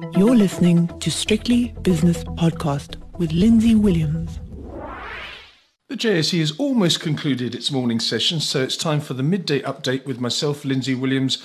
You're listening to Strictly Business Podcast with Lindsay Williams. The JSE has almost concluded its morning session, so it's time for the midday update with myself, Lindsay Williams.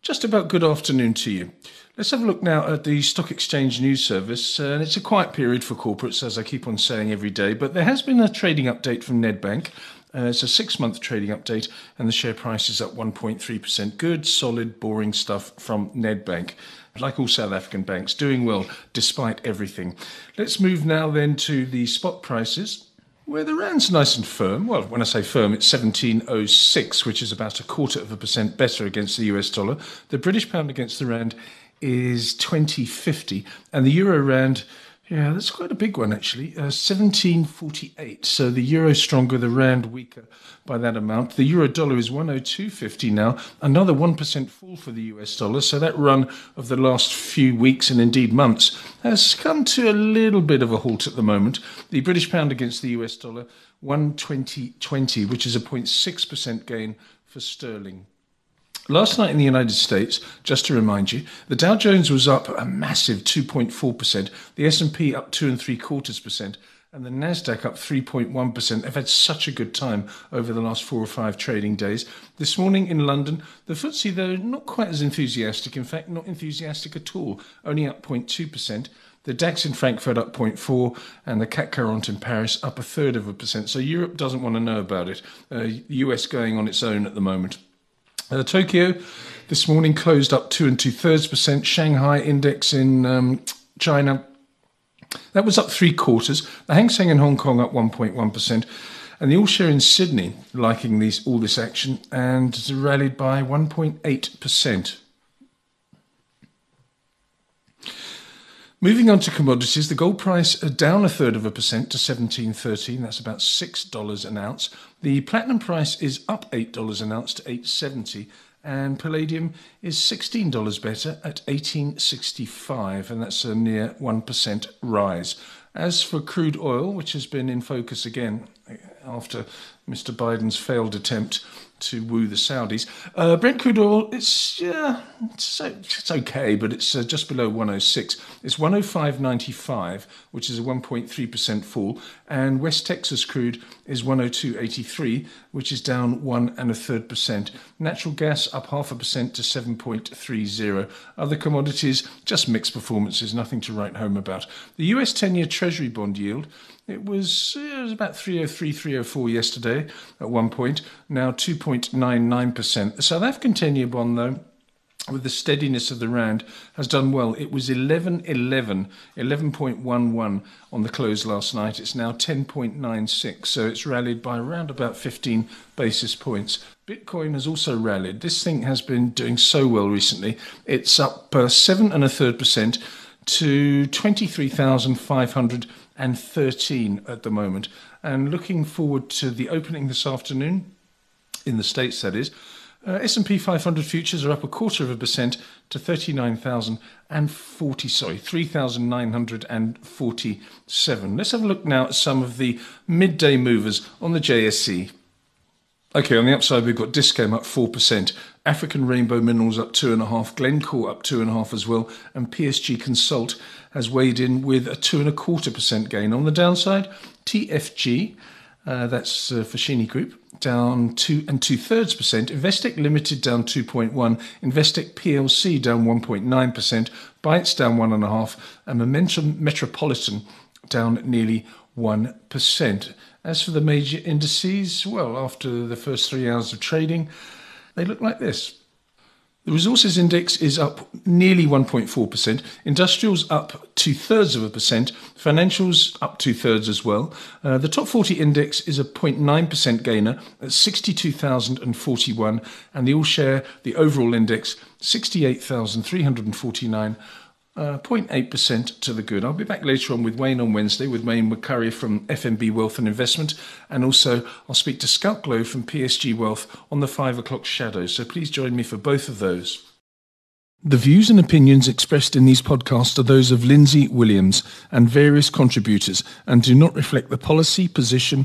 Just about good afternoon to you. Let's have a look now at the Stock Exchange News Service. And it's a quiet period for corporates, as I keep on saying every day, but there has been a trading update from Nedbank. Uh, it's a six month trading update, and the share price is up 1.3%. Good, solid, boring stuff from Nedbank. Like all South African banks, doing well despite everything. Let's move now then to the spot prices where the rand's nice and firm. Well, when I say firm, it's 1706, which is about a quarter of a percent better against the US dollar. The British pound against the rand is 2050, and the euro rand yeah, that's quite a big one actually. Uh, 1748. So the euro stronger, the rand weaker by that amount. The euro dollar is 102.50 now. Another 1% fall for the US dollar. So that run of the last few weeks and indeed months has come to a little bit of a halt at the moment. The British pound against the US dollar 120.20, which is a 0.6% gain for sterling. Last night in the United States, just to remind you, the Dow Jones was up a massive 2.4%, the S&P up two and three quarters percent, and the Nasdaq up 3.1%. They've had such a good time over the last four or five trading days. This morning in London, the FTSE though not quite as enthusiastic. In fact, not enthusiastic at all. Only up 0.2%. The DAX in Frankfurt up 0.4 and the CAC 40 in Paris up a third of a percent. So Europe doesn't want to know about it. Uh, US going on its own at the moment. Uh, Tokyo this morning closed up two and two thirds percent. Shanghai index in um, China that was up three quarters. The Hang Seng in Hong Kong up 1.1 percent, and the All Share in Sydney liking these all this action and rallied by 1.8 percent. Moving on to commodities, the gold price uh, down a third of a percent to 17.13. That's about six dollars an ounce. The platinum price is up eight dollars an ounce to 8.70, and palladium is sixteen dollars better at 18.65, and that's a near one percent rise. As for crude oil, which has been in focus again after Mr. Biden's failed attempt to woo the Saudis. Uh, Brent crude oil, it's yeah, it's, it's okay, but it's uh, just below 106. It's 105.95, which is a 1.3% fall, and West Texas crude is 102.83, which is down one and a third percent. Natural gas up half a percent to 7.30. Other commodities just mixed performances, nothing to write home about. The US 10-year Treasury bond yield it was, it was about 303, 304 yesterday at one point, now 2.99%. The South African 10 year bond, though, with the steadiness of the rand, has done well. It was 11.11, 11.11 on the close last night. It's now 10.96, so it's rallied by around about 15 basis points. Bitcoin has also rallied. This thing has been doing so well recently. It's up uh, seven and a third percent to 23,513 at the moment. And looking forward to the opening this afternoon, in the States that is, uh, S&P 500 futures are up a quarter of a percent to 39,040, sorry, 3,947. Let's have a look now at some of the midday movers on the JSE. Okay, on the upside, we've got Dis-Chem up 4%, African Rainbow Minerals up 2.5%, Glencore up 2.5% as well, and PSG Konsult has weighed in with a 2.25% gain. On the downside, TFG, uh, that's uh, Foschini Group, down 2 and 2 thirds percent, Investec Limited down 2.1, Investec PLC down 1.9%, Bytes down 1.5%, and Momentum Metropolitan down nearly 1%. As for the major indices, well, after the first three hours of trading, they look like this. The resources index is up nearly 1.4%, industrials up two thirds of a percent, financials up two thirds as well. Uh, the top 40 index is a 0.9% gainer at 62,041, and the all share, the overall index, 68,349 uh, 0.8% to the good. I'll be back later on with Wayne on Wednesday with Wayne McCurry from FNB Wealth and Investment. And also, I'll speak to Schalk Louw from PSG Wealth on the 5 o'clock shadow. So please join me for both of those. The views and opinions expressed in these podcasts are those of Lindsay Williams and various contributors and do not reflect the policy, position,